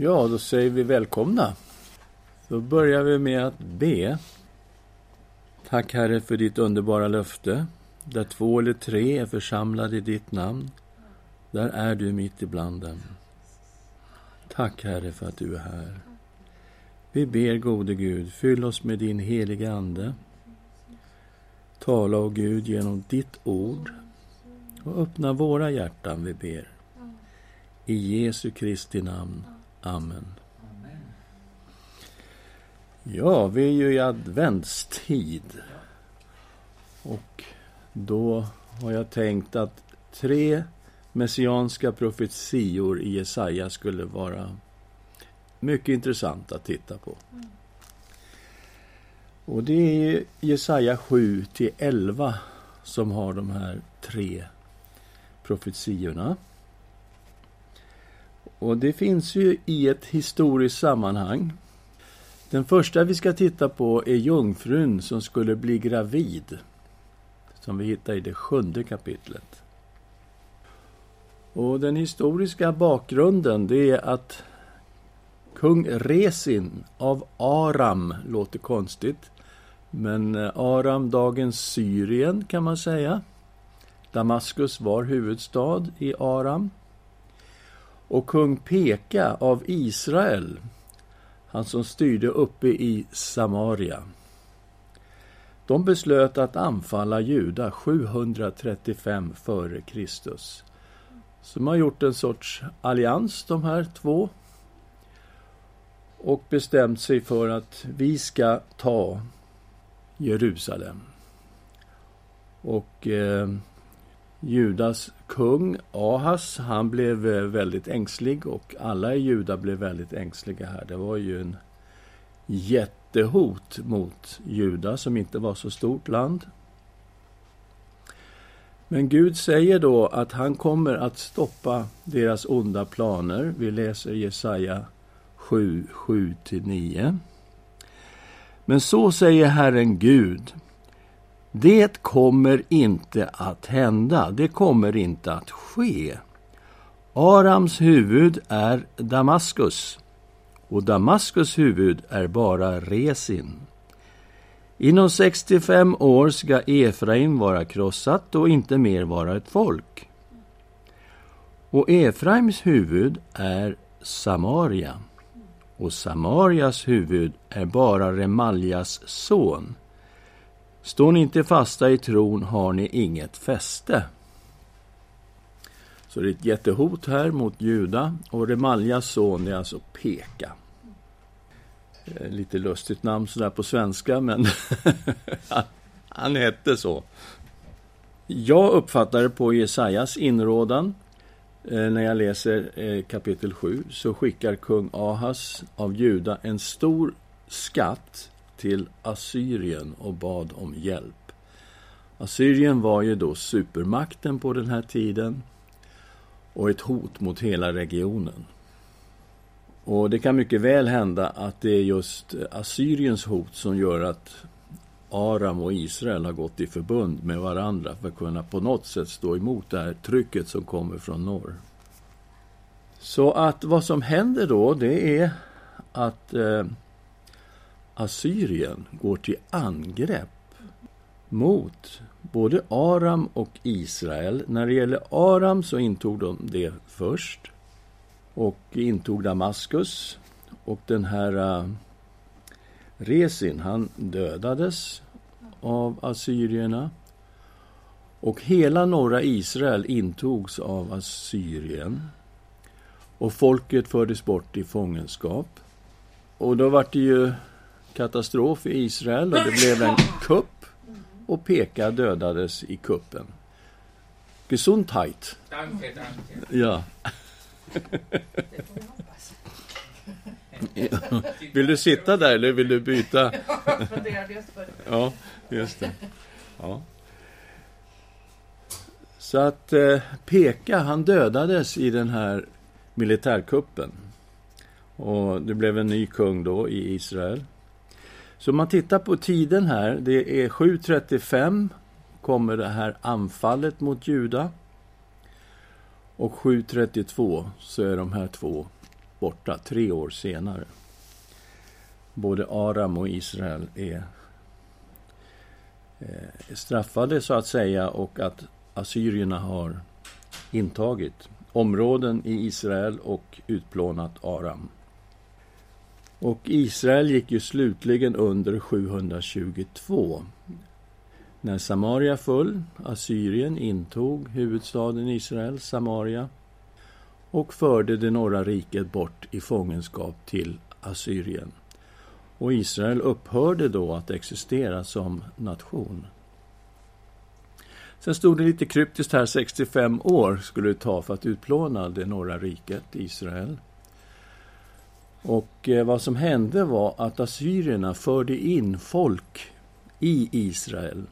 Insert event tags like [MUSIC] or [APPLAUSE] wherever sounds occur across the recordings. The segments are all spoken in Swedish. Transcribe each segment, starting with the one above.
Ja, då säger vi välkomna. Då börjar vi med att be. Tack Herre för ditt underbara löfte. Där två eller tre är församlade i ditt namn, där är du mitt ibland dem. Tack Herre för att du är här. Vi ber gode Gud, fyll oss med din heliga Ande. Tala, o Gud, genom ditt ord och öppna våra hjärtan, vi ber. I Jesu Kristi namn. Amen. Ja, vi är ju i adventstid. Och då har jag tänkt att tre messianska profetior i Jesaja skulle vara mycket intressant att titta på. Och det är Jesaja 7 till 11 som har de här tre profetiorna. Och det finns ju i ett historiskt sammanhang. Den första vi ska titta på är jungfrun som skulle bli gravid. Som vi hittar i det sjunde kapitlet. Och den historiska bakgrunden det är att kung Resin av Aram, låter konstigt, men eh, Aram, dagens Syrien kan man säga. Damaskus var huvudstad i Aram. Och kung Peka av Israel, han som styrde uppe i Samaria. De beslöt att anfalla Juda 735 f.Kr. Så de har gjort en sorts allians, de här två. Och bestämt sig för att vi ska ta Jerusalem. Och eh, Judas kung Ahas, han blev eh, väldigt ängslig och alla i Juda blev väldigt ängsliga här. Det var ju en jättehot mot Juda som inte var så stort land. Men Gud säger då att han kommer att stoppa deras onda planer. Vi läser Jesaja 7, 7-9. Men så säger Herren Gud. Det kommer inte att hända, det kommer inte att ske. Arams huvud är Damaskus och Damaskus huvud är bara Resin. Inom 65 år ska Efraim vara krossat och inte mer vara ett folk. Och Efraims huvud är Samaria och Samarias huvud är bara Remaljas son. Står ni inte fasta i tron har ni inget fäste. Så det är ett jättehot här mot Juda och Remaljas son är alltså Peka. Eh, lite lustigt namn sådär på svenska, men [LAUGHS] han hette så. Jag uppfattar det på Jesajas inrådan eh, när jag läser eh, kapitel 7 så skickar kung Ahas av Juda en stor skatt till Assyrien och bad om hjälp. Assyrien var ju då supermakten på den här tiden och ett hot mot hela regionen. Och det kan mycket väl hända att det är just Assyriens hot som gör att Aram och Israel har gått i förbund med varandra för att kunna på något sätt stå emot det här trycket som kommer från norr. Så att vad som händer då, det är att eh, Assyrien går till angrepp mot både Aram och Israel. När det gäller Aram så intog de det först och intog Damaskus. Och den här uh, Resin, han dödades av assyrierna. Och hela norra Israel intogs av Assyrien. Och folket fördes bort i fångenskap. Och då var det ju katastrof i Israel och det blev en [LAUGHS] kupp. Och Peka dödades i kuppen. Gesundheit. Danke, danke. Ja. Vill du sitta där eller vill du byta? [LAUGHS] Ja, just det. Ja. Så att eh, Peka, han dödades i den här militärkuppen. Och det blev en ny kung då i Israel. Så om man tittar på tiden här, det är 735 kommer det här anfallet mot Juda. Och 732 så är de här två borta, tre år senare. Både Aram och Israel eh, är straffade, så att säga, och att assyrierna har intagit områden i Israel och utplånat Aram. Och Israel gick ju slutligen under 722 när Samaria föll, Assyrien intog huvudstaden Israel, Samaria och förde det norra riket bort i fångenskap till Assyrien. Och Israel upphörde då att existera som nation. Sen stod det lite kryptiskt här, 65 år skulle det ta för att utplåna det norra riket, Israel. Och eh, vad som hände var att assyrierna förde in folk i Israel.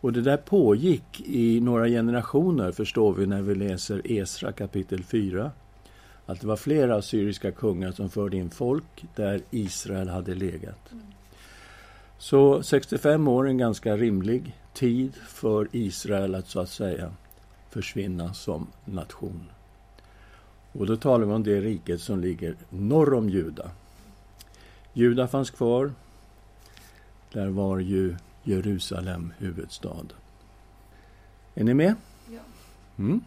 Och det där pågick i några generationer, förstår vi när vi läser Esra kapitel 4. Att det var flera assyriska kungar som förde in folk där Israel hade legat. Så 65 år är en ganska rimlig tid för Israel att så att säga försvinna som nation. Och då talar vi om det riket som ligger norr om Juda. Juda fanns kvar. Där var ju Jerusalem huvudstad. Är ni med? Ja. Mm.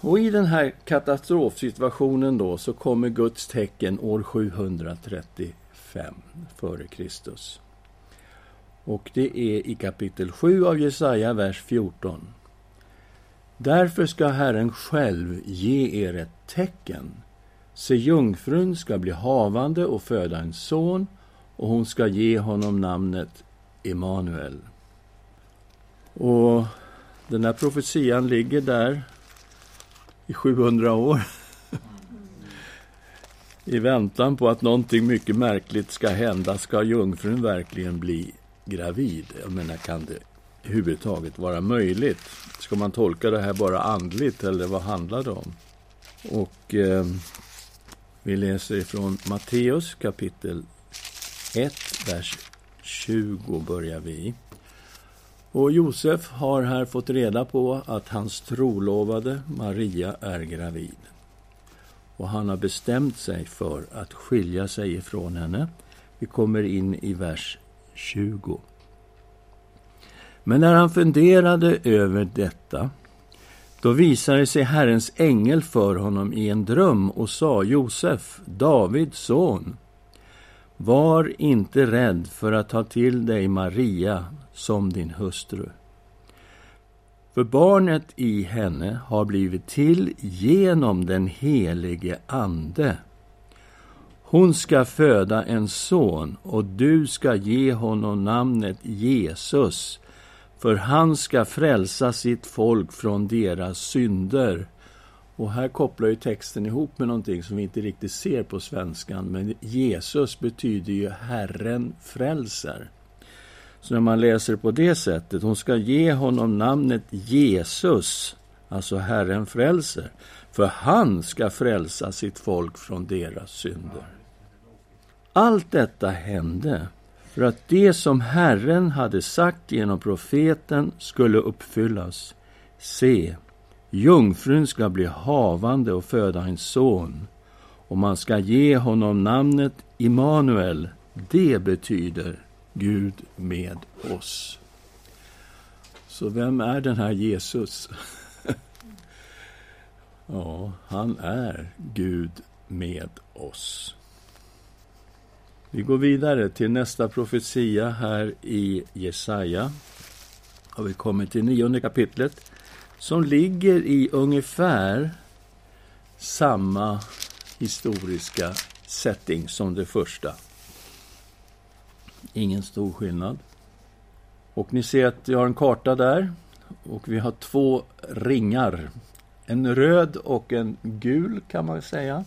Och i den här katastrofsituationen då så kommer Guds tecken år 735 före Kristus. Och det är i kapitel 7 av Jesaja, vers 14. Därför ska Herren själv ge er ett tecken. Se, jungfrun ska bli havande och föda en son och hon ska ge honom namnet Emanuel. Och den här profetian ligger där i 700 år i väntan på att någonting mycket märkligt ska hända. Ska jungfrun verkligen bli gravid? Jag menar, kan det överhuvudtaget vara möjligt? Ska man tolka det här bara andligt eller vad handlar det om? Och eh, vi läser ifrån Matteus kapitel 1, vers 20 börjar vi. Och Josef har här fått reda på att hans trolovade Maria är gravid. Och han har bestämt sig för att skilja sig ifrån henne. Vi kommer in i vers 20. Men när han funderade över detta, då visade sig Herrens ängel för honom i en dröm och sa Josef, Davids son, var inte rädd för att ta till dig Maria som din hustru. För barnet i henne har blivit till genom den helige Ande. Hon ska föda en son och du ska ge honom namnet Jesus för han ska frälsa sitt folk från deras synder. Och här kopplar ju texten ihop med någonting som vi inte riktigt ser på svenskan, men Jesus betyder ju Herren frälser. Så när man läser på det sättet, hon ska ge honom namnet Jesus, alltså Herren frälser, för han ska frälsa sitt folk från deras synder. Allt detta hände för att det som Herren hade sagt genom profeten skulle uppfyllas. Se, jungfrun ska bli havande och föda en son, och man ska ge honom namnet Immanuel. Det betyder Gud med oss. Så vem är den här Jesus? [LAUGHS] ja, han är Gud med oss. Vi går vidare till nästa profetia här i Jesaja. Och vi kommer till nionde kapitlet som ligger i ungefär samma historiska setting som det första. Ingen stor skillnad. Och ni ser att jag har en karta där. Och vi har två ringar. En röd och en gul kan man säga.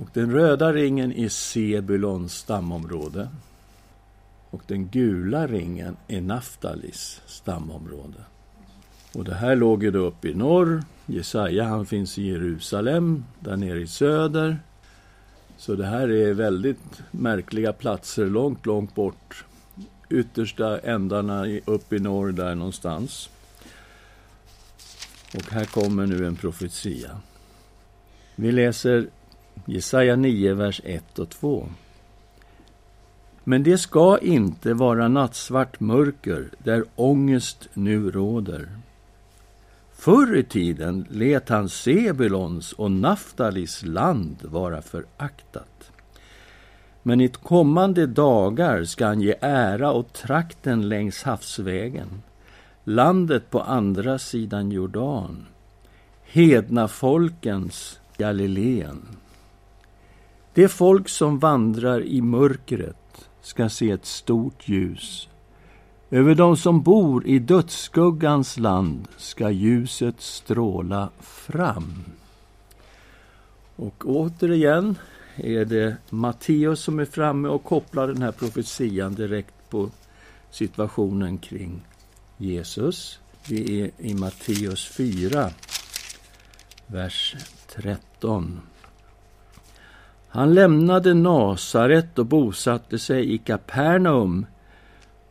Och den röda ringen är Sebulons stamområde. Och den gula ringen är Naftalis stamområde. Och det här låg ju då uppe i norr. Jesaja han finns i Jerusalem, där nere i söder. Så det här är väldigt märkliga platser långt, långt bort. Yttersta ändarna uppe i norr där någonstans. Och här kommer nu en profetia. Vi läser Jesaja 9, vers 1 och 2. Men det ska inte vara nattsvart mörker där ångest nu råder. Förr i tiden lät han Sebulons och Naftalis land vara föraktat. Men i kommande dagar ska han ge ära åt trakten längs havsvägen, landet på andra sidan Jordan, hedna folkens Galileen. Det folk som vandrar i mörkret ska se ett stort ljus. Över dem som bor i dödsskuggans land ska ljuset stråla fram. Och återigen är det Matteus som är framme och kopplar den här profetian direkt på situationen kring Jesus. Det är i Matteus 4, vers 13. Han lämnade Nasaret och bosatte sig i Kapernaum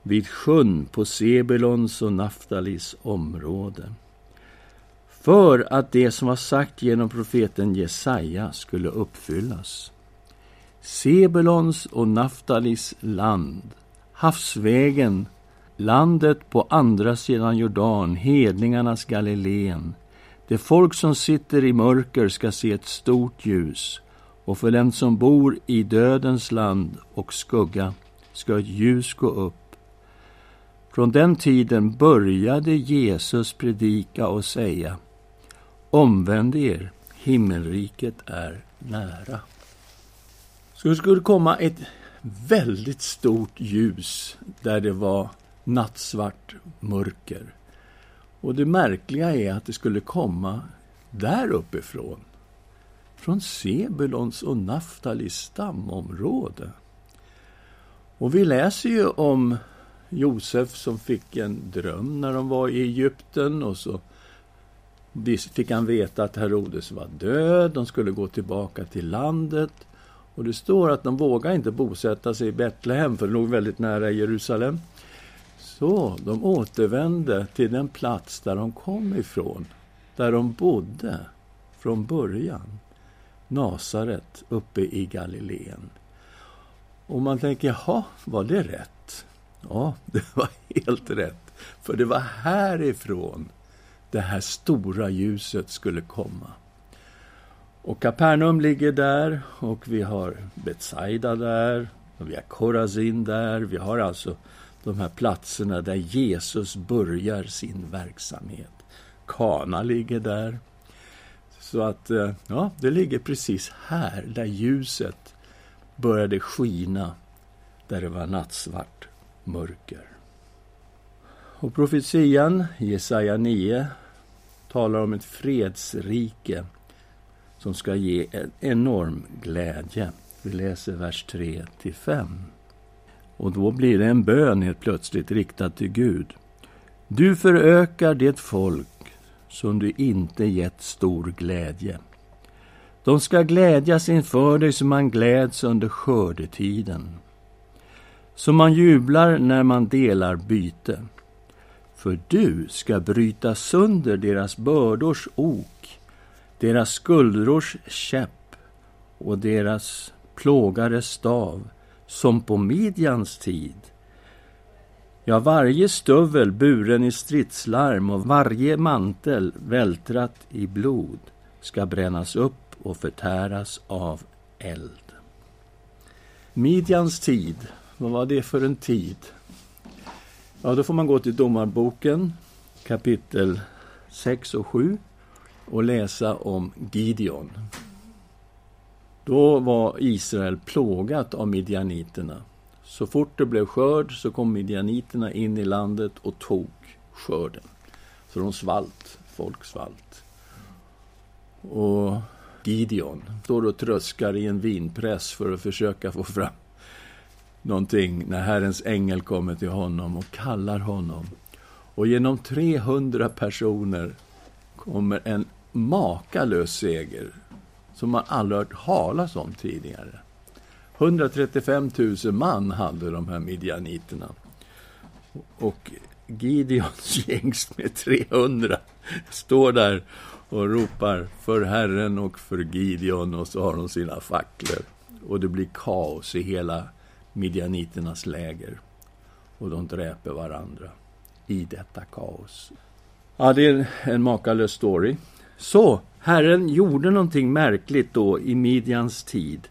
vid sjön på Sebulons och Naftalis område för att det som var sagt genom profeten Jesaja skulle uppfyllas. Sebulons och Naftalis land, havsvägen, landet på andra sidan Jordan, hedningarnas Galileen. Det folk som sitter i mörker ska se ett stort ljus och för den som bor i dödens land och skugga ska ett ljus gå upp. Från den tiden började Jesus predika och säga Omvänd er, himmelriket är nära. Så det skulle komma ett väldigt stort ljus där det var nattsvart mörker. Och det märkliga är att det skulle komma där uppifrån. Från Sebulons och Naftalis stamområde. Och vi läser ju om Josef som fick en dröm när de var i Egypten och så fick han veta att Herodes var död, de skulle gå tillbaka till landet. Och det står att de vågade inte bosätta sig i Betlehem, för det låg väldigt nära Jerusalem. Så de återvände till den plats där de kom ifrån, där de bodde från början. Nasaret uppe i Galileen. Och man tänker, jaha, var det rätt? Ja, [LAUGHS] det var helt rätt. För det var härifrån det här stora ljuset skulle komma. Och Kapernaum ligger där och vi har Betsaida där och vi har Korazin där. Vi har alltså de här platserna där Jesus börjar sin verksamhet. Kana ligger där. Så att, eh, ja, det ligger precis här där ljuset började skina, där det var nattsvart mörker. Och profetian, Jesaja 9, talar om ett fredsrike som ska ge en enorm glädje. Vi läser vers 3 till 5. Och då blir det en bön helt plötsligt riktad till Gud. Du förökar det folk som du inte gett stor glädje. De ska glädjas inför dig som man gläds under skördetiden, som man jublar när man delar byte. För du ska bryta sönder deras bördors ok, deras skuldrors käpp och deras plågares stav, som på Midjans tid. Ja, varje stövel buren i stridslarm och varje mantel vältrat i blod ska brännas upp och förtäras av eld. Midjans tid, vad var det för en tid? Ja, då får man gå till Domarboken kapitel 6 och 7 och läsa om Gideon. Då var Israel plågat av midjaniterna. Så fort det blev skörd så kom midjaniterna in i landet och tog skörden. Så de svalt, folk svalt. Och Gideon står och tröskar i en vinpress för att försöka få fram någonting när Herrens ängel kommer till honom och kallar honom. Och genom 300 personer kommer en makalös seger som man aldrig hört talas om tidigare. 135 000 man hade de här midjaniterna. Och Gideons [LAUGHS] gängst med 300 står där och ropar för Herren och för Gideon och så har de sina facklor. Och det blir kaos i hela midjaniternas läger. Och de dräper varandra i detta kaos. Ja, det är en makalös story. Så, Herren gjorde någonting märkligt då i Midjans tid.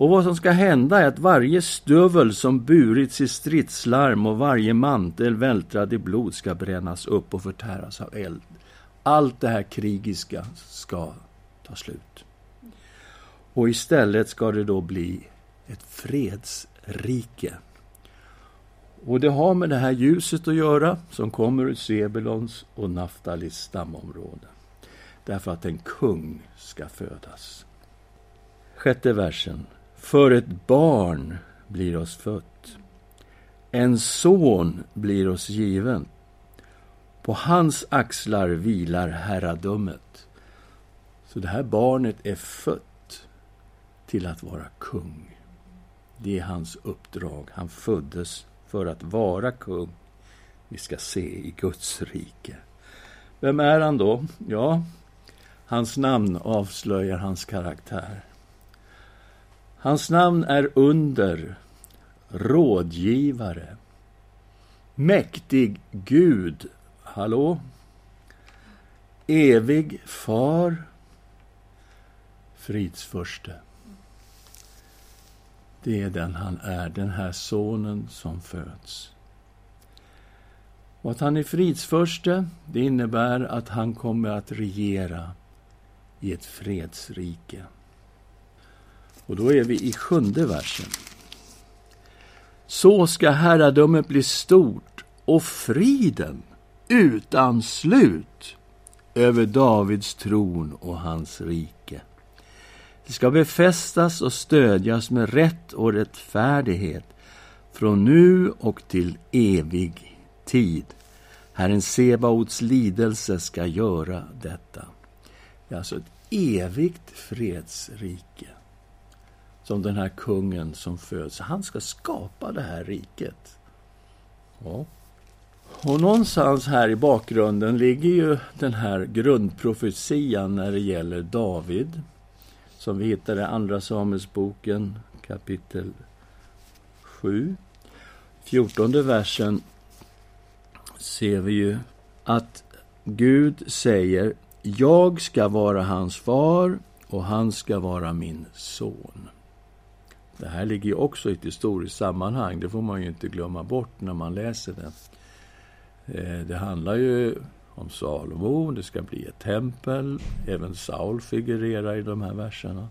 Och vad som ska hända är att varje stövel som burits i stridslarm och varje mantel vältrad i blod ska brännas upp och förtäras av eld. Allt det här krigiska ska ta slut. Och istället ska det då bli ett fredsrike. Och det har med det här ljuset att göra som kommer ur Sebulons och Naftalis stamområde. Därför att en kung ska födas. Sjätte versen. För ett barn blir oss fött. En son blir oss given. På hans axlar vilar herradömet. Så det här barnet är fött till att vara kung. Det är hans uppdrag. Han föddes för att vara kung. Vi ska se i Guds rike. Vem är han då? Ja, hans namn avslöjar hans karaktär. Hans namn är under, rådgivare, mäktig Gud, hallå, evig far, fridsförste. Det är den han är, den här sonen som föds. Och att han är fridsförste, det innebär att han kommer att regera i ett fredsrike. Och då är vi i sjunde versen. Så ska herradömet bli stort och friden utan slut över Davids tron och hans rike. Det ska befästas och stödjas med rätt och rättfärdighet från nu och till evig tid. Herren Sebaots lidelse ska göra detta. Det är alltså ett evigt fredsrike som den här kungen som föds. Han ska skapa det här riket. Ja. Och någonstans här i bakgrunden ligger ju den här grundprofetian när det gäller David som vi hittar i Andra Samuelsboken kapitel 7. 14 versen ser vi ju att Gud säger Jag ska vara hans far och han ska vara min son. Det här ligger ju också i ett historiskt sammanhang. Det får man ju inte glömma bort när man läser det. Eh, det handlar ju om Salomo, det ska bli ett tempel. Även Saul figurerar i de här verserna.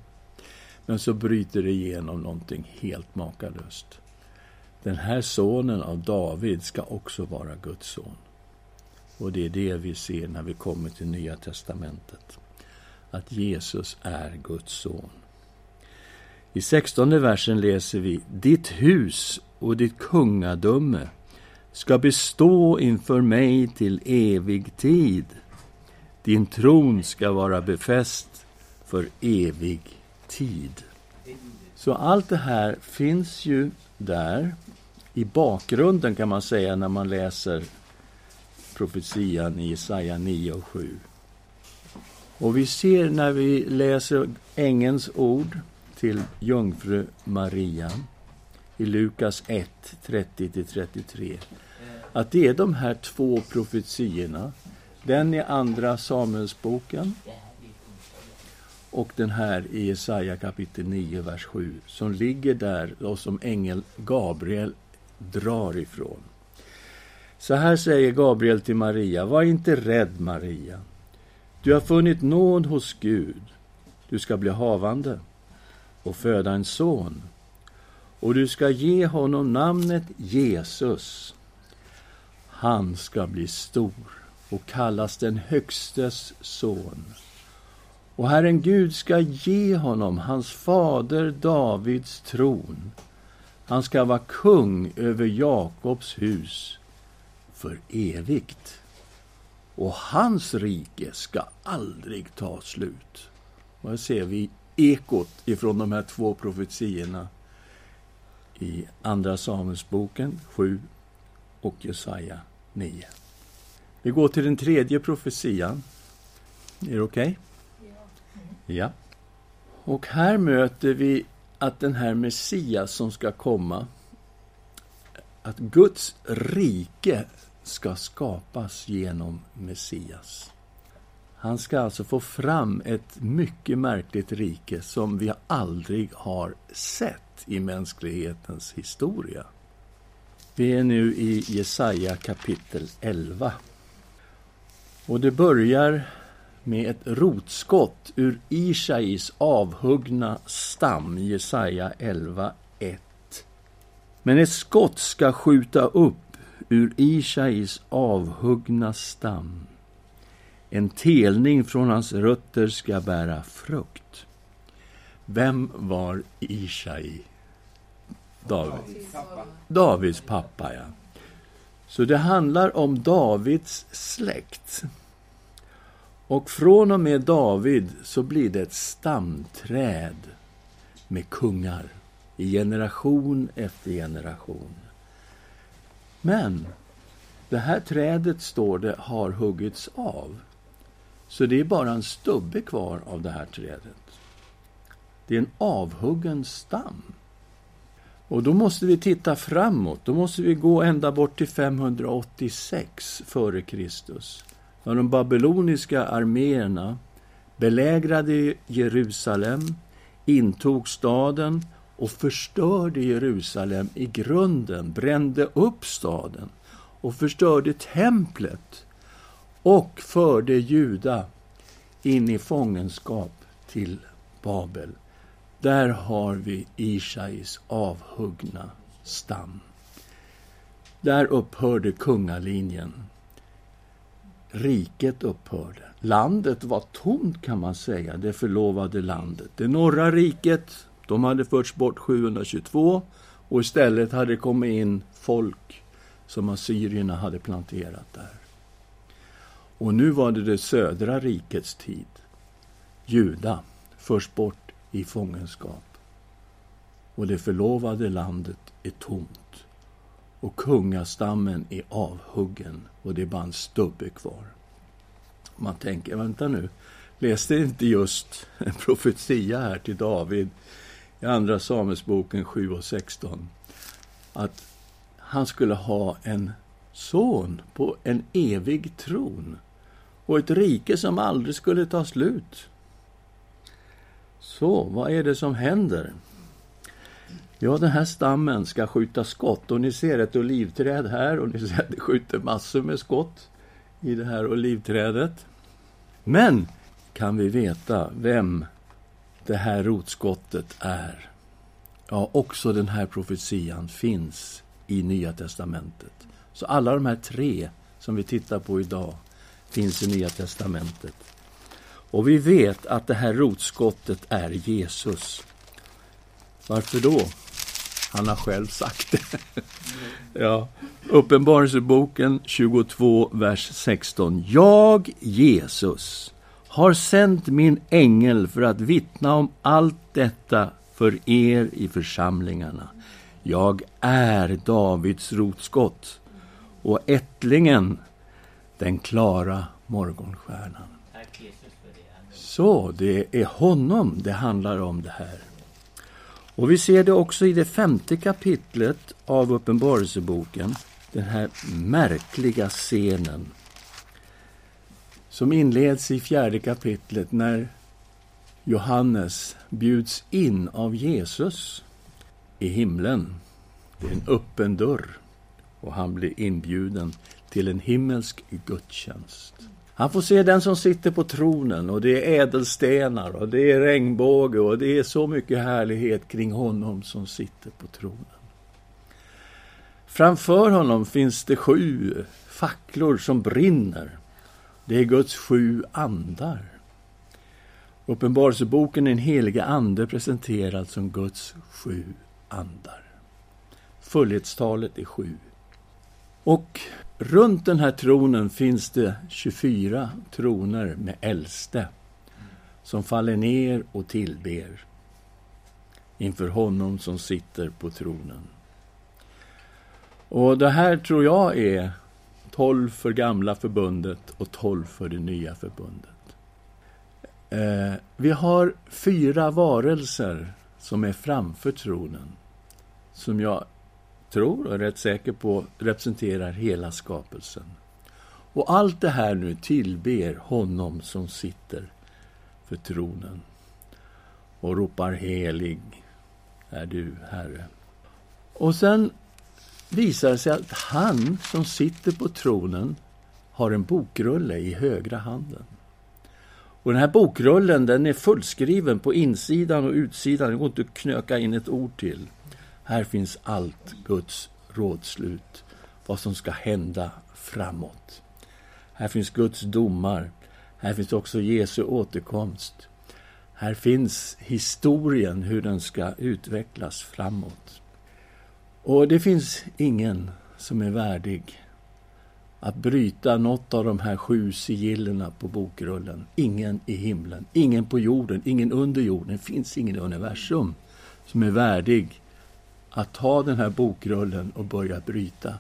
Men så bryter det igenom någonting helt makalöst. Den här sonen av David ska också vara Guds son. Och det är det vi ser när vi kommer till Nya testamentet. Att Jesus är Guds son. I sextonde versen läser vi Ditt hus och ditt kungadöme ska bestå inför mig till evig tid. Din tron ska vara befäst för evig tid. Så allt det här finns ju där i bakgrunden kan man säga när man läser profetian i Jesaja 9 och 7. Och vi ser när vi läser ängens ord till jungfru Maria i Lukas 1, 30-33. Att det är de här två profetiorna, den i Andra Samuelsboken och den här i Jesaja kapitel 9, vers 7, som ligger där och som ängel Gabriel drar ifrån. Så här säger Gabriel till Maria, var inte rädd Maria. Du har funnit nåd hos Gud. Du ska bli havande och föda en son. Och du ska ge honom namnet Jesus. Han ska bli stor och kallas den Högstes son. Och Herren Gud ska ge honom hans fader Davids tron. Han ska vara kung över Jakobs hus för evigt. Och hans rike ska aldrig ta slut. Och här ser vi ekot ifrån de här två profetiorna i Andra Samuelsboken 7 och Jesaja 9. Vi går till den tredje profetian Är det okej? Okay? Ja. ja. Och här möter vi att den här Messias som ska komma, att Guds rike ska skapas genom Messias. Han ska alltså få fram ett mycket märkligt rike som vi aldrig har sett i mänsklighetens historia. Vi är nu i Jesaja kapitel 11. Och det börjar med ett rotskott ur Ishais avhuggna stam, Jesaja 11.1. Men ett skott ska skjuta upp ur Ishais avhuggna stam. En telning från hans rötter ska bära frukt. Vem var Ishai? David. Davids pappa, ja. Så det handlar om Davids släkt. Och från och med David så blir det ett stamträd med kungar i generation efter generation. Men det här trädet, står det, har huggits av. Så det är bara en stubbe kvar av det här trädet. Det är en avhuggen stam. Och då måste vi titta framåt. Då måste vi gå ända bort till 586 före Kristus. När de babyloniska arméerna belägrade Jerusalem, intog staden och förstörde Jerusalem i grunden, brände upp staden och förstörde templet och förde Juda in i fångenskap till Babel. Där har vi Ishais avhuggna stam. Där upphörde kungalinjen. Riket upphörde. Landet var tomt kan man säga, det förlovade landet. Det norra riket, de hade förts bort 722 och istället hade det kommit in folk som assyrierna hade planterat där. Och nu var det det södra rikets tid. Juda förs bort i fångenskap. Och det förlovade landet är tomt. Och kungastammen är avhuggen och det är bara en stubbe kvar. Man tänker, vänta nu, läste inte just en profetia här till David i Andra Samuelsboken 7 och 16 att han skulle ha en son på en evig tron och ett rike som aldrig skulle ta slut. Så, vad är det som händer? Ja, den här stammen ska skjuta skott och ni ser ett olivträd här och ni ser att det skjuter massor med skott i det här olivträdet. Men kan vi veta vem det här rotskottet är? Ja, också den här profetian finns i Nya testamentet. Så alla de här tre som vi tittar på idag finns i Nya testamentet. Och vi vet att det här rotskottet är Jesus. Varför då? Han har själv sagt det. [LAUGHS] ja. Uppenbarelseboken 22, vers 16. Jag, Jesus, har sänt min ängel för att vittna om allt detta för er i församlingarna. Jag är Davids rotskott och ättlingen, den klara morgonstjärnan. Så, det är honom det handlar om det här. Och vi ser det också i det femte kapitlet av Uppenbarelseboken, den här märkliga scenen som inleds i fjärde kapitlet när Johannes bjuds in av Jesus i himlen. Det är en öppen dörr och han blir inbjuden till en himmelsk gudstjänst. Han får se den som sitter på tronen och det är ädelstenar och det är regnbåge och det är så mycket härlighet kring honom som sitter på tronen. Framför honom finns det sju facklor som brinner. Det är Guds sju andar. Uppenbarelseboken är en helige ande presenterad som Guds sju andar. Fullhetstalet är sju. Och runt den här tronen finns det 24 troner med äldste som faller ner och tillber inför honom som sitter på tronen. Och det här tror jag är 12 för gamla förbundet och 12 för det nya förbundet. Eh, vi har fyra varelser som är framför tronen. Som jag tror och är rätt säker på representerar hela skapelsen. Och allt det här nu tillber honom som sitter för tronen och ropar helig är du, Herre. Och sen visar det sig att han som sitter på tronen har en bokrulle i högra handen. Och den här bokrullen den är fullskriven på insidan och utsidan. Det går inte att knöka in ett ord till. Här finns allt Guds rådslut, vad som ska hända framåt. Här finns Guds domar. Här finns också Jesu återkomst. Här finns historien, hur den ska utvecklas framåt. Och det finns ingen som är värdig att bryta något av de här sju sigillerna på bokrullen. Ingen i himlen, ingen på jorden, ingen under jorden. Det finns ingen i universum som är värdig att ta den här bokrullen och börja bryta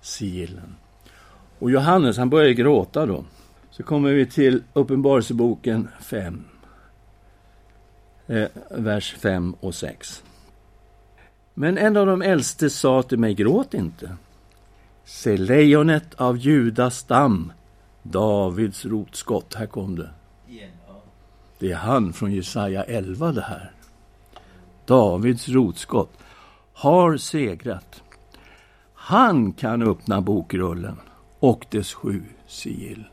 sigillen. Och Johannes, han börjar gråta då. Så kommer vi till Uppenbarelseboken 5, eh, vers 5 och 6. Men en av de äldste sa till mig, gråt inte. Se lejonet av Judas stam, Davids rotskott. Här kom det. Det är han från Jesaja 11 det här. Davids rotskott har segrat. Han kan öppna bokrullen och dess sju sigill.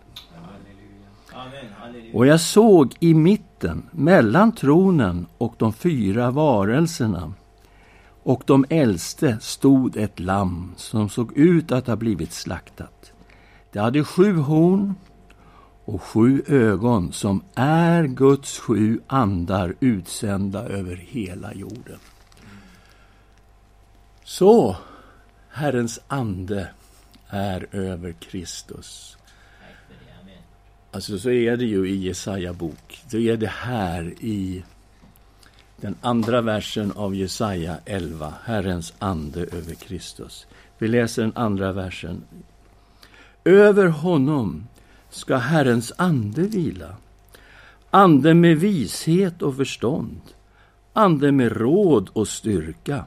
Och jag såg i mitten, mellan tronen och de fyra varelserna och de äldste stod ett lamm som såg ut att ha blivit slaktat. Det hade sju horn och sju ögon som är Guds sju andar utsända över hela jorden. Så Herrens ande är över Kristus. Alltså så är det ju i Jesaja bok. Så är det här i den andra versen av Jesaja 11, Herrens ande över Kristus. Vi läser den andra versen. Över honom ska Herrens ande vila. Ande med vishet och förstånd. Ande med råd och styrka.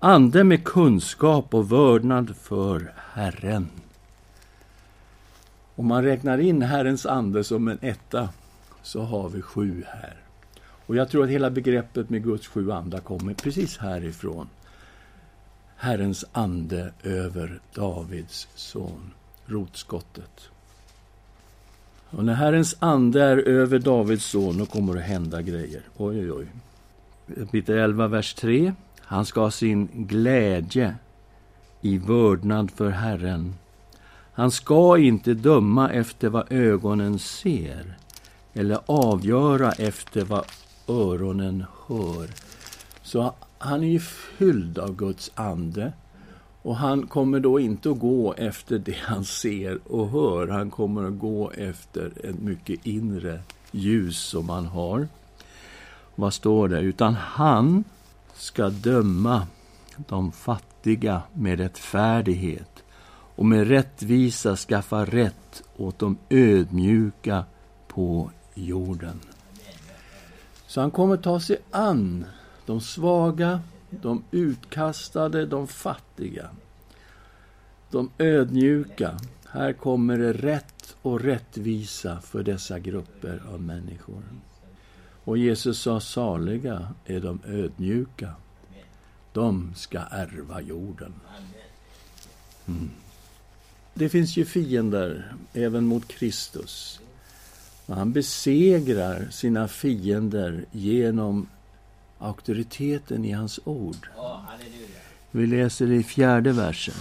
Ande med kunskap och vördnad för Herren. Om man räknar in Herrens ande som en etta så har vi sju här. Och jag tror att hela begreppet med Guds sju andar kommer precis härifrån. Herrens ande över Davids son, rotskottet. Och när Herrens ande är över Davids son, då kommer det hända grejer. Oj, oj, oj. Kapitel 11, vers 3. Han ska ha sin glädje i vördnad för Herren. Han ska inte döma efter vad ögonen ser eller avgöra efter vad öronen hör. Så han är ju fylld av Guds ande. Och han kommer då inte att gå efter det han ser och hör. Han kommer att gå efter ett mycket inre ljus som han har. Vad står det? Utan han ska döma de fattiga med rättfärdighet och med rättvisa skaffa rätt åt de ödmjuka på jorden. Så han kommer ta sig an de svaga, de utkastade, de fattiga, de ödmjuka. Här kommer det rätt och rättvisa för dessa grupper av människor. Och Jesus sa, saliga är de ödmjuka. De ska ärva jorden. Mm. Det finns ju fiender även mot Kristus. Och han besegrar sina fiender genom auktoriteten i hans ord. Vi läser i fjärde versen.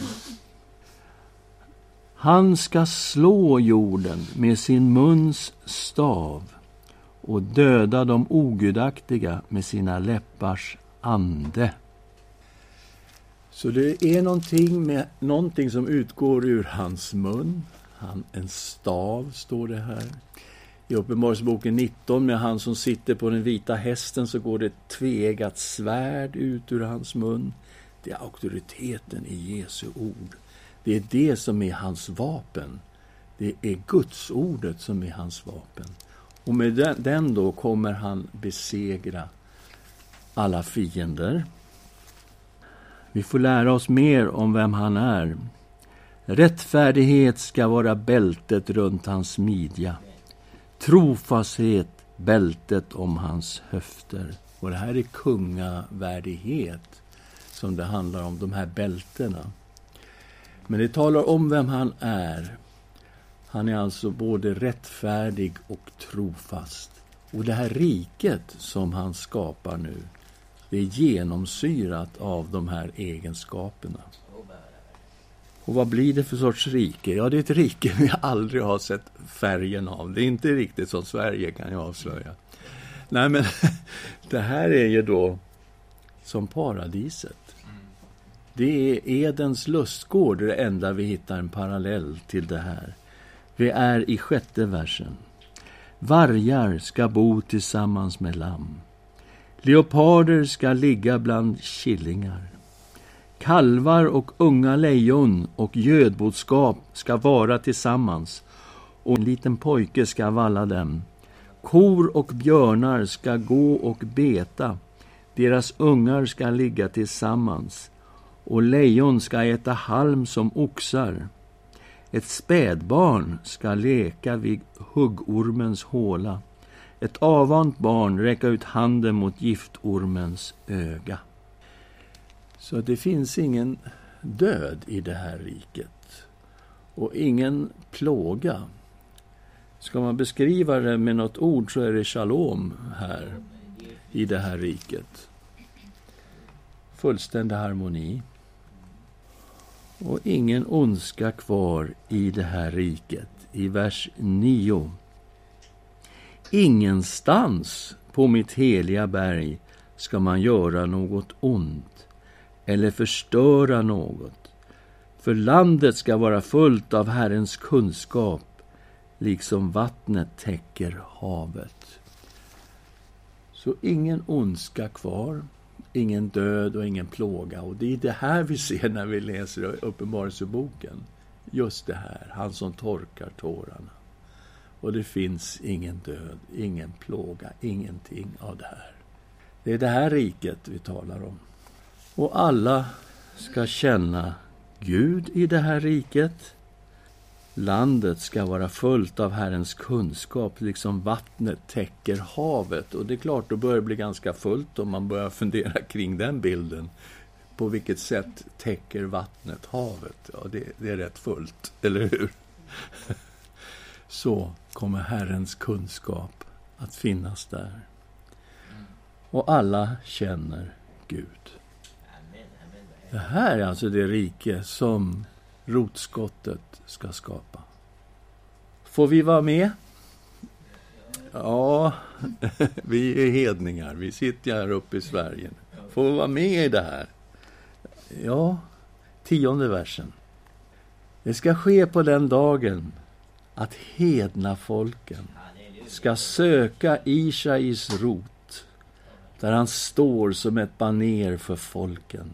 Han ska slå jorden med sin muns stav och döda de ogudaktiga med sina läppars ande. Så det är någonting, med, någonting som utgår ur hans mun. Han, en stav, står det här. I Uppenbarelseboken 19 med han som sitter på den vita hästen så går det ett tvegat svärd ut ur hans mun. Det är auktoriteten i Jesu ord. Det är det som är hans vapen. Det är Guds ordet som är hans vapen. Och med den, den då kommer han besegra alla fiender. Vi får lära oss mer om vem han är. Rättfärdighet ska vara bältet runt hans midja. Trofasthet bältet om hans höfter. Och det här är kungavärdighet som det handlar om, de här bältena. Men det talar om vem han är. Han är alltså både rättfärdig och trofast. Och det här riket som han skapar nu, det är genomsyrat av de här egenskaperna. Och vad blir det för sorts rike? Ja, det är ett rike vi aldrig har sett färgen av. Det är inte riktigt som Sverige, kan jag avslöja. Nej, men [LAUGHS] det här är ju då som paradiset. Det är Edens lustgård, det enda vi hittar en parallell till det här. Vi är i sjätte versen. Vargar ska bo tillsammans med lamm. Leoparder ska ligga bland killingar. Kalvar och unga lejon och gödboskap ska vara tillsammans och en liten pojke ska valla dem. Kor och björnar ska gå och beta. Deras ungar ska ligga tillsammans och lejon ska äta halm som oxar. Ett spädbarn ska leka vid huggormens håla. Ett avvant barn räcka ut handen mot giftormens öga. Så det finns ingen död i det här riket och ingen plåga. Ska man beskriva det med något ord så är det shalom här i det här riket. Fullständig harmoni. Och ingen ondska kvar i det här riket. I vers 9. Ingenstans på mitt heliga berg ska man göra något ont eller förstöra något. För landet ska vara fullt av Herrens kunskap, liksom vattnet täcker havet. Så ingen ondska kvar, ingen död och ingen plåga. Och det är det här vi ser när vi läser Uppenbarelseboken. Just det här, han som torkar tårarna. Och det finns ingen död, ingen plåga, ingenting av det här. Det är det här riket vi talar om. Och alla ska känna Gud i det här riket. Landet ska vara fullt av Herrens kunskap, liksom vattnet täcker havet. Och det är klart, då börjar det bli ganska fullt om man börjar fundera kring den bilden. På vilket sätt täcker vattnet havet? Ja, det, det är rätt fullt, eller hur? [LAUGHS] Så kommer Herrens kunskap att finnas där. Och alla känner Gud. Det här är alltså det rike som rotskottet ska skapa. Får vi vara med? Ja, [LAUGHS] vi är hedningar. Vi sitter här uppe i Sverige. Får vi vara med i det här? Ja, tionde versen. Det ska ske på den dagen att hedna folken ska söka Ishais rot där han står som ett baner för folken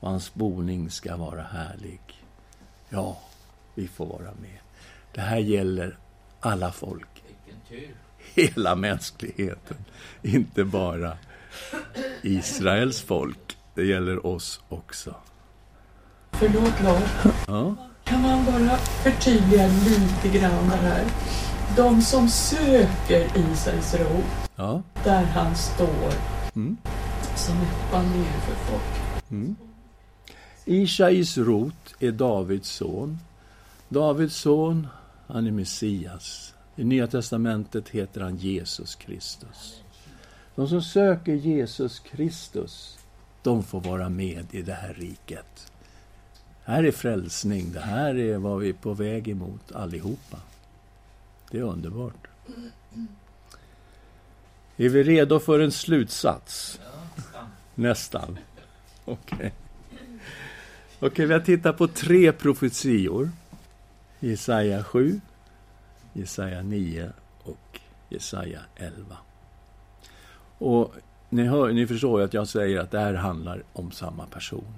och hans boning ska vara härlig. Ja, vi får vara med. Det här gäller alla folk. Hela mänskligheten. Inte bara Israels folk. Det gäller oss också. Förlåt Lars. Ja. Kan man bara förtydliga lite grann det här? De som söker Isais ro, Ja. där han står Mm. som ett baner för folk. Mm. Ishais rot är Davids son. Davids son, han är Messias. I Nya testamentet heter han Jesus Kristus. De som söker Jesus Kristus, de får vara med i det här riket. Det här är frälsning. Det här är vad vi är på väg emot allihopa. Det är underbart. Är vi redo för en slutsats? Nästan. Okej. Okej, vi har tittat på tre profetior. Jesaja 7, Jesaja 9 och Jesaja 11. Och ni, hör, ni förstår ju att jag säger att det här handlar om samma person.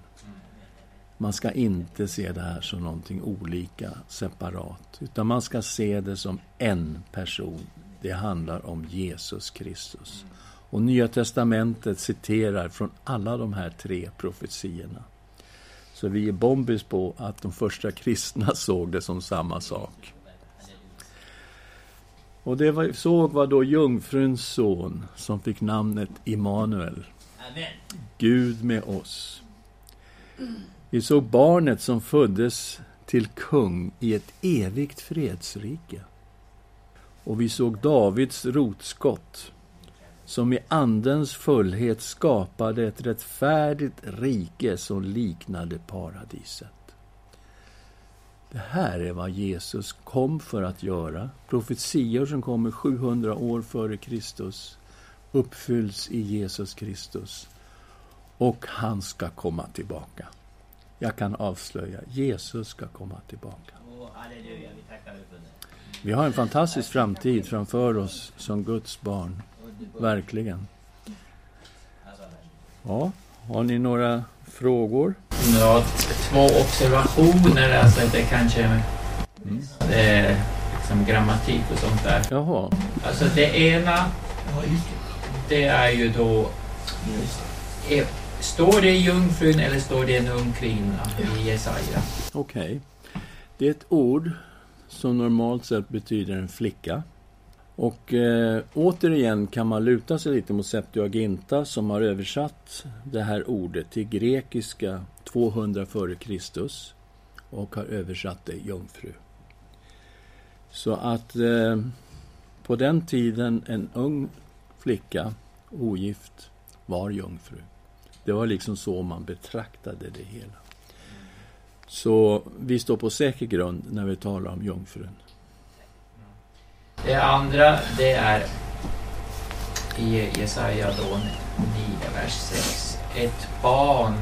Man ska inte se det här som någonting olika, separat. Utan man ska se det som en person det handlar om Jesus Kristus. Och Nya testamentet citerar från alla de här tre profetiorna. Så vi är bombis på att de första kristna [LAUGHS] såg det som samma sak. Och det vi såg var då jungfruns son som fick namnet Immanuel. Gud med oss. Vi såg barnet som föddes till kung i ett evigt fredsrike. Och vi såg Davids rotskott som i Andens fullhet skapade ett rättfärdigt rike som liknade paradiset. Det här är vad Jesus kom för att göra. Profetior som kommer 700 år före Kristus uppfylls i Jesus Kristus. Och han ska komma tillbaka. Jag kan avslöja, Jesus ska komma tillbaka. Vi har en fantastisk framtid framför oss som Guds barn. Verkligen. Ja, har ni några frågor? Ja, två observationer. Alltså det kanske mm. det är liksom grammatik och sånt där. Jaha. Alltså det ena, det är ju då... Är, står det jungfrun eller står det en ung kvinna i Jesaja? Okej. Okay. Det är ett ord som normalt sett betyder en flicka. Och eh, återigen kan man luta sig lite mot Septuaginta som har översatt det här ordet till grekiska 200 f.Kr. och har översatt det jungfru. Så att eh, på den tiden en ung flicka, ogift, var jungfru. Det var liksom så man betraktade det hela. Så vi står på säker grund när vi talar om jungfrun. Det andra, det är i Jesaja då 9, vers 6. Ett barn,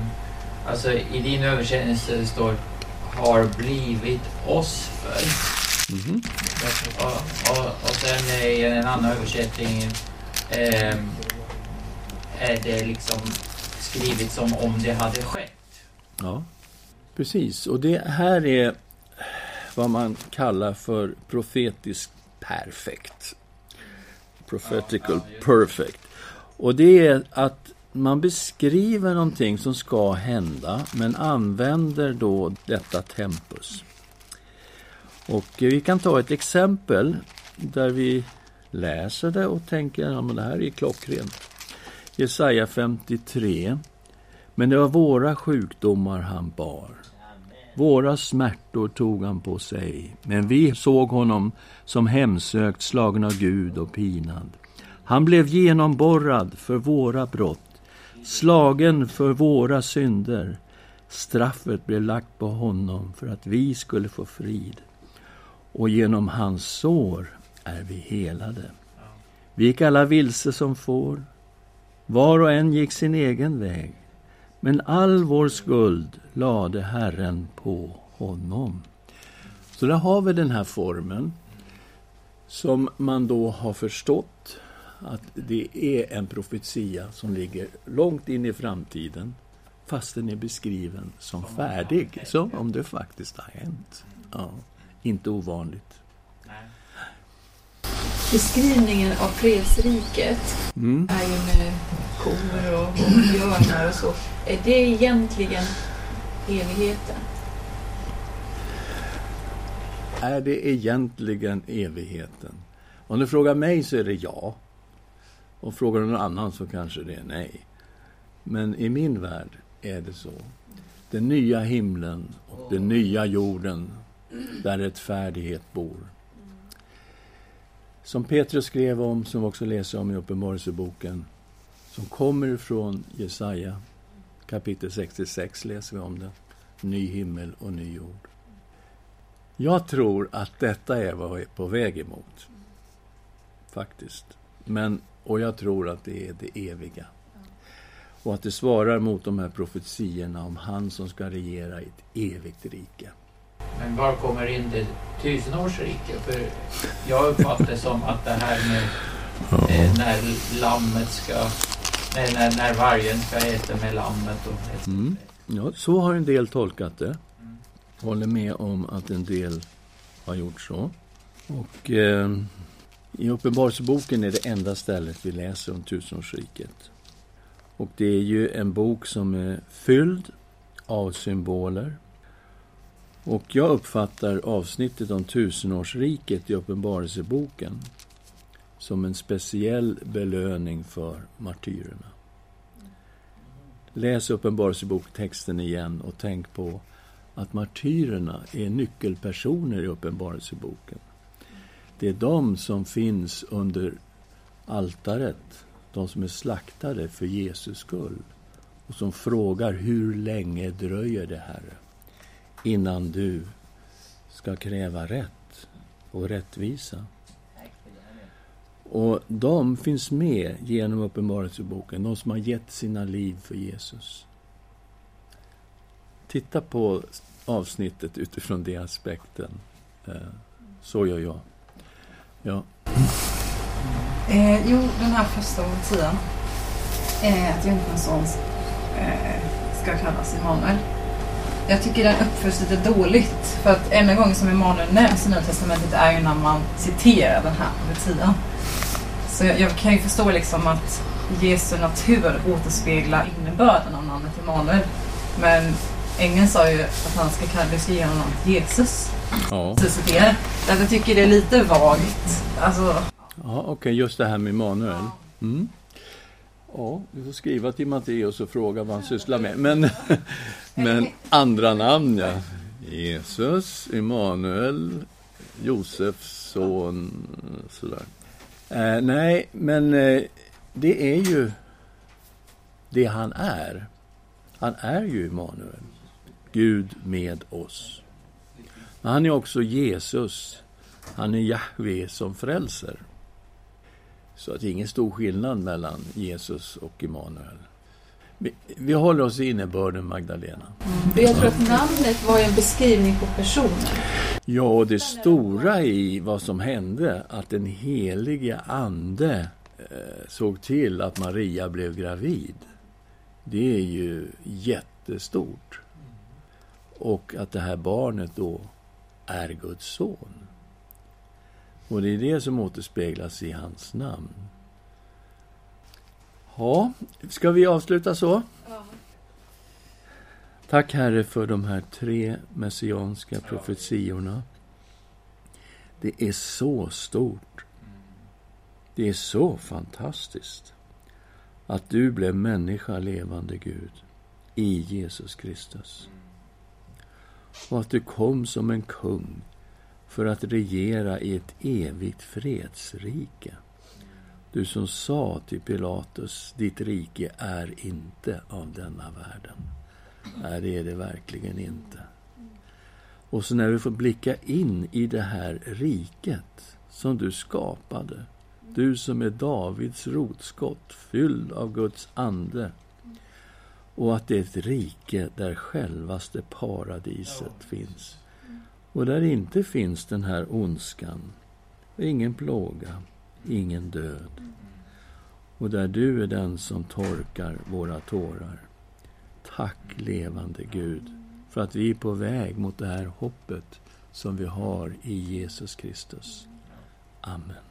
alltså i din översättning står har blivit oss för. Mm -hmm. och, och, och sen i en annan översättning eh, är det liksom skrivet som om det hade skett. Ja, precis. Och det här är vad man kallar för profetisk perfect. Prophetical perfect. Och det är att man beskriver någonting som ska hända men använder då detta tempus. Och vi kan ta ett exempel där vi läser det och tänker att ja, det här är klockrent. Jesaja 53. Men det var våra sjukdomar han bar. Våra smärtor tog han på sig, men vi såg honom som hemsökt, slagen av Gud och pinad. Han blev genomborrad för våra brott, slagen för våra synder. Straffet blev lagt på honom för att vi skulle få frid. Och genom hans sår är vi helade. Vi gick alla vilse som får. Var och en gick sin egen väg. Men all vår skuld lade Herren på honom. Så där har vi den här formen som man då har förstått att det är en profetia som ligger långt in i framtiden fast den är beskriven som färdig, som om det faktiskt har hänt. Ja, inte ovanligt beskrivningen av fredsriket mm. är ju med kor och, och björnar och så. Är det egentligen evigheten? Är det egentligen evigheten? Om du frågar mig så är det ja. Och frågar du någon annan så kanske det är nej. Men i min värld är det så. Den nya himlen och den nya jorden där rättfärdighet bor som Petrus skrev om, som vi också läser om i Uppenbarelseboken, som kommer från Jesaja, kapitel 66 läser vi om det. Ny himmel och ny jord. Jag tror att detta är vad vi är på väg emot. Faktiskt. Men, och jag tror att det är det eviga. Och att det svarar mot de här profetiorna om han som ska regera i ett evigt rike. Men var kommer in det tusenårsrike? För jag uppfattar det som att det här med eh, när lammet ska... Nej, när, när vargen ska äta med lammet och mm. Ja, så har en del tolkat det. Mm. Håller med om att en del har gjort så. Och eh, I Uppenbarelseboken är det enda stället vi läser om tusenårsriket. Och det är ju en bok som är fylld av symboler. Och jag uppfattar avsnittet om tusenårsriket i Uppenbarelseboken som en speciell belöning för martyrerna. Läs Uppenbarelseboktexten igen och tänk på att martyrerna är nyckelpersoner i Uppenbarelseboken. Det är de som finns under altaret, de som är slaktade för Jesus skull och som frågar hur länge dröjer det, Herre, innan du ska kräva rätt och rättvisa. Och de finns med genom Uppenbarelseboken, de som har gett sina liv för Jesus. Titta på avsnittet utifrån den aspekten. Eh, så gör jag. Ja. Eh, jo, den här första profetian. Eh, att Jönssons son eh, ska kallas Immanuel jag tycker den uppförs lite dåligt. För att enda gången som Emanuel nämns i Nya Testamentet är ju när man citerar den här profetian. Så jag, jag, kan ju förstå liksom att Jesu natur återspeglar innebörden av namnet Emanuel. Men ängeln sa ju att han ska kalla, ska ge honom Jesus. Ja. Därför tycker det är lite vagt. Alltså... Ja, Okej, okay, just det här med Emanuel. Mm. Ja, du får skriva till Matteus och fråga vad han sysslar med. Men, [LAUGHS] men andra namn, ja. Jesus, Emanuel, Josefs son, sådär. Eh, nej, men eh, det är ju det han är. Han är ju Emanuel, Gud med oss. Men han är också Jesus. Han är Jahve som frälser. Så att det är ingen stor skillnad mellan Jesus och Emanuel. Vi, vi håller oss i innebörden, Magdalena. Mm. Jag tror att namnet var en beskrivning på personen. Ja, och det stora i vad som hände, att den helige Ande eh, såg till att Maria blev gravid. Det är ju jättestort. Och att det här barnet då är Guds son. Och det är det som återspeglas i hans namn. Ja, ska vi avsluta så? Ja. Tack Herre för de här tre messianska profetiorna. Det är så stort. Det är så fantastiskt att du blev människa, levande Gud, i Jesus Kristus. Och att du kom som en kung för att regera i ett evigt fredsrike. Du som sa till Pilatus, ditt rike är inte av denna världen. Nej, det är det verkligen inte. Och så när vi får blicka in i det här riket som du skapade, du som är Davids rotskott, fylld av Guds ande, och att det är ett rike där självaste paradiset finns. Och där inte finns den här ondskan, ingen plåga, ingen död. Och där du är den som torkar våra tårar. Tack, levande Gud, för att vi är på väg mot det här hoppet som vi har i Jesus Kristus. Amen.